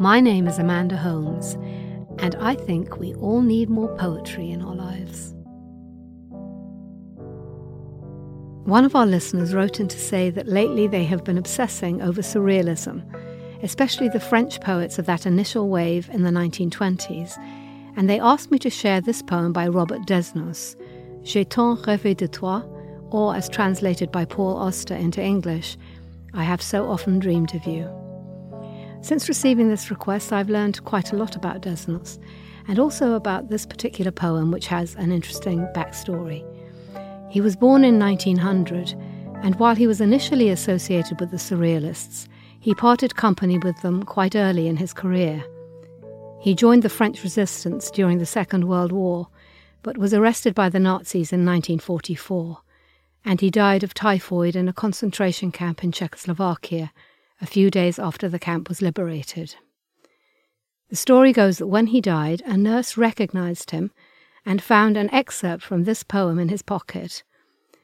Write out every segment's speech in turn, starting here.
My name is Amanda Holmes, and I think we all need more poetry in our lives. One of our listeners wrote in to say that lately they have been obsessing over surrealism, especially the French poets of that initial wave in the 1920s, and they asked me to share this poem by Robert Desnos, J'ai tant rêvé de toi, or as translated by Paul Auster into English, I have so often dreamed of you. Since receiving this request, I've learned quite a lot about Desnos, and also about this particular poem, which has an interesting backstory. He was born in 1900, and while he was initially associated with the Surrealists, he parted company with them quite early in his career. He joined the French resistance during the Second World War, but was arrested by the Nazis in 1944, and he died of typhoid in a concentration camp in Czechoslovakia a few days after the camp was liberated. The story goes that when he died, a nurse recognized him and found an excerpt from this poem in his pocket.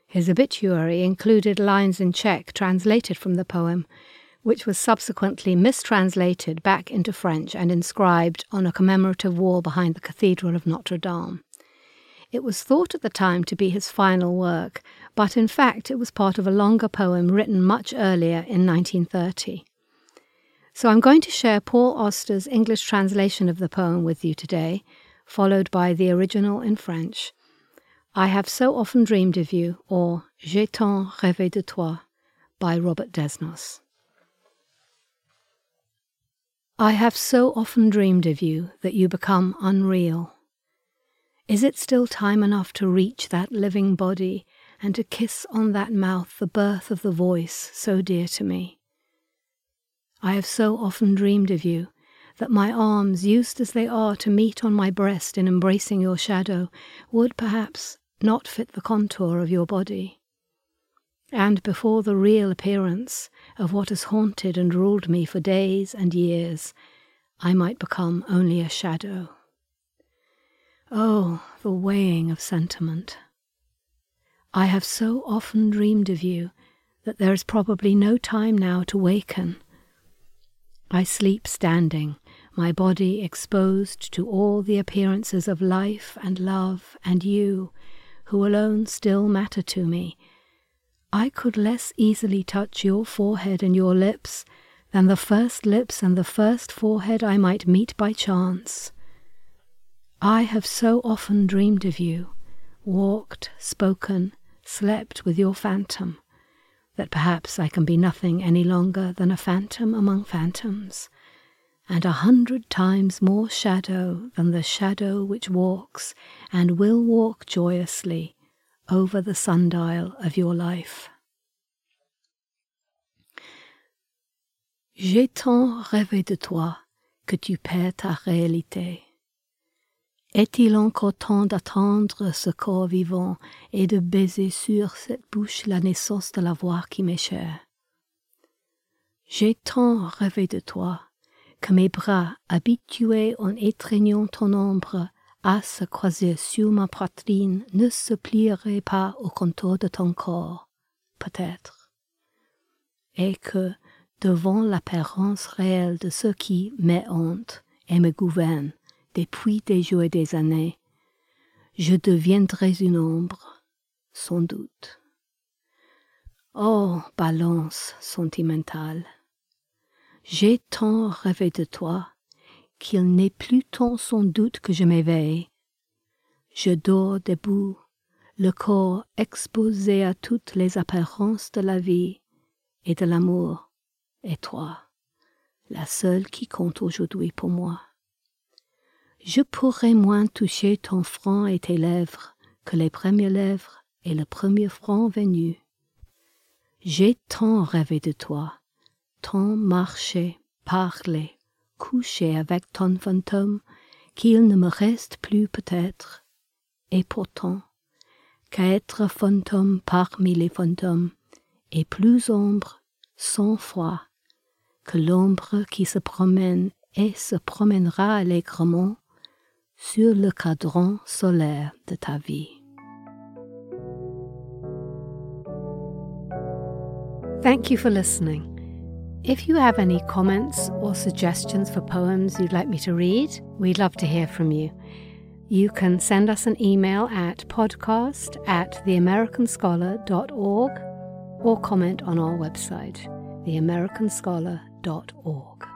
His obituary included lines in Czech translated from the poem, which was subsequently mistranslated back into French and inscribed on a commemorative wall behind the Cathedral of Notre Dame. It was thought at the time to be his final work, but in fact it was part of a longer poem written much earlier in 1930. So I'm going to share Paul Auster's English translation of the poem with you today, followed by the original in French. I Have So Often Dreamed of You, or J'ai tant rêvé de toi, by Robert Desnos. I have so often dreamed of you that you become unreal. Is it still time enough to reach that living body and to kiss on that mouth the birth of the voice so dear to me? I have so often dreamed of you that my arms, used as they are to meet on my breast in embracing your shadow, would perhaps not fit the contour of your body. And before the real appearance of what has haunted and ruled me for days and years, I might become only a shadow. Oh, the weighing of sentiment. I have so often dreamed of you that there is probably no time now to waken. I sleep standing, my body exposed to all the appearances of life and love and you, who alone still matter to me. I could less easily touch your forehead and your lips than the first lips and the first forehead I might meet by chance. I have so often dreamed of you, walked, spoken, slept with your phantom, that perhaps I can be nothing any longer than a phantom among phantoms, and a hundred times more shadow than the shadow which walks and will walk joyously over the sundial of your life. J'ai tant rêvé de toi que tu perds ta réalité. Est-il encore temps d'attendre ce corps vivant et de baiser sur cette bouche la naissance de la voix qui m'est chère? J'ai tant rêvé de toi que mes bras, habitués en étreignant ton ombre, à se croiser sur ma poitrine, ne se plieraient pas au contour de ton corps, peut-être, et que, devant l'apparence réelle de ce qui m'est honte et me gouverne, depuis des jours et des années, je deviendrai une ombre, sans doute. Oh, balance sentimentale, j'ai tant rêvé de toi qu'il n'est plus tant sans doute que je m'éveille. Je dors debout, le corps exposé à toutes les apparences de la vie et de l'amour, et toi, la seule qui compte aujourd'hui pour moi je pourrais moins toucher ton front et tes lèvres que les premières lèvres et le premier front venu. J'ai tant rêvé de toi, tant marché, parlé, couché avec ton fantôme, qu'il ne me reste plus peut-être. Et pourtant, qu'être fantôme parmi les fantômes est plus ombre, sans foi, que l'ombre qui se promène et se promènera allègrement sur le cadran solaire de ta vie. Thank you for listening. If you have any comments or suggestions for poems you'd like me to read, we'd love to hear from you. You can send us an email at podcast at theamericanscholar.org or comment on our website, theamericanscholar.org.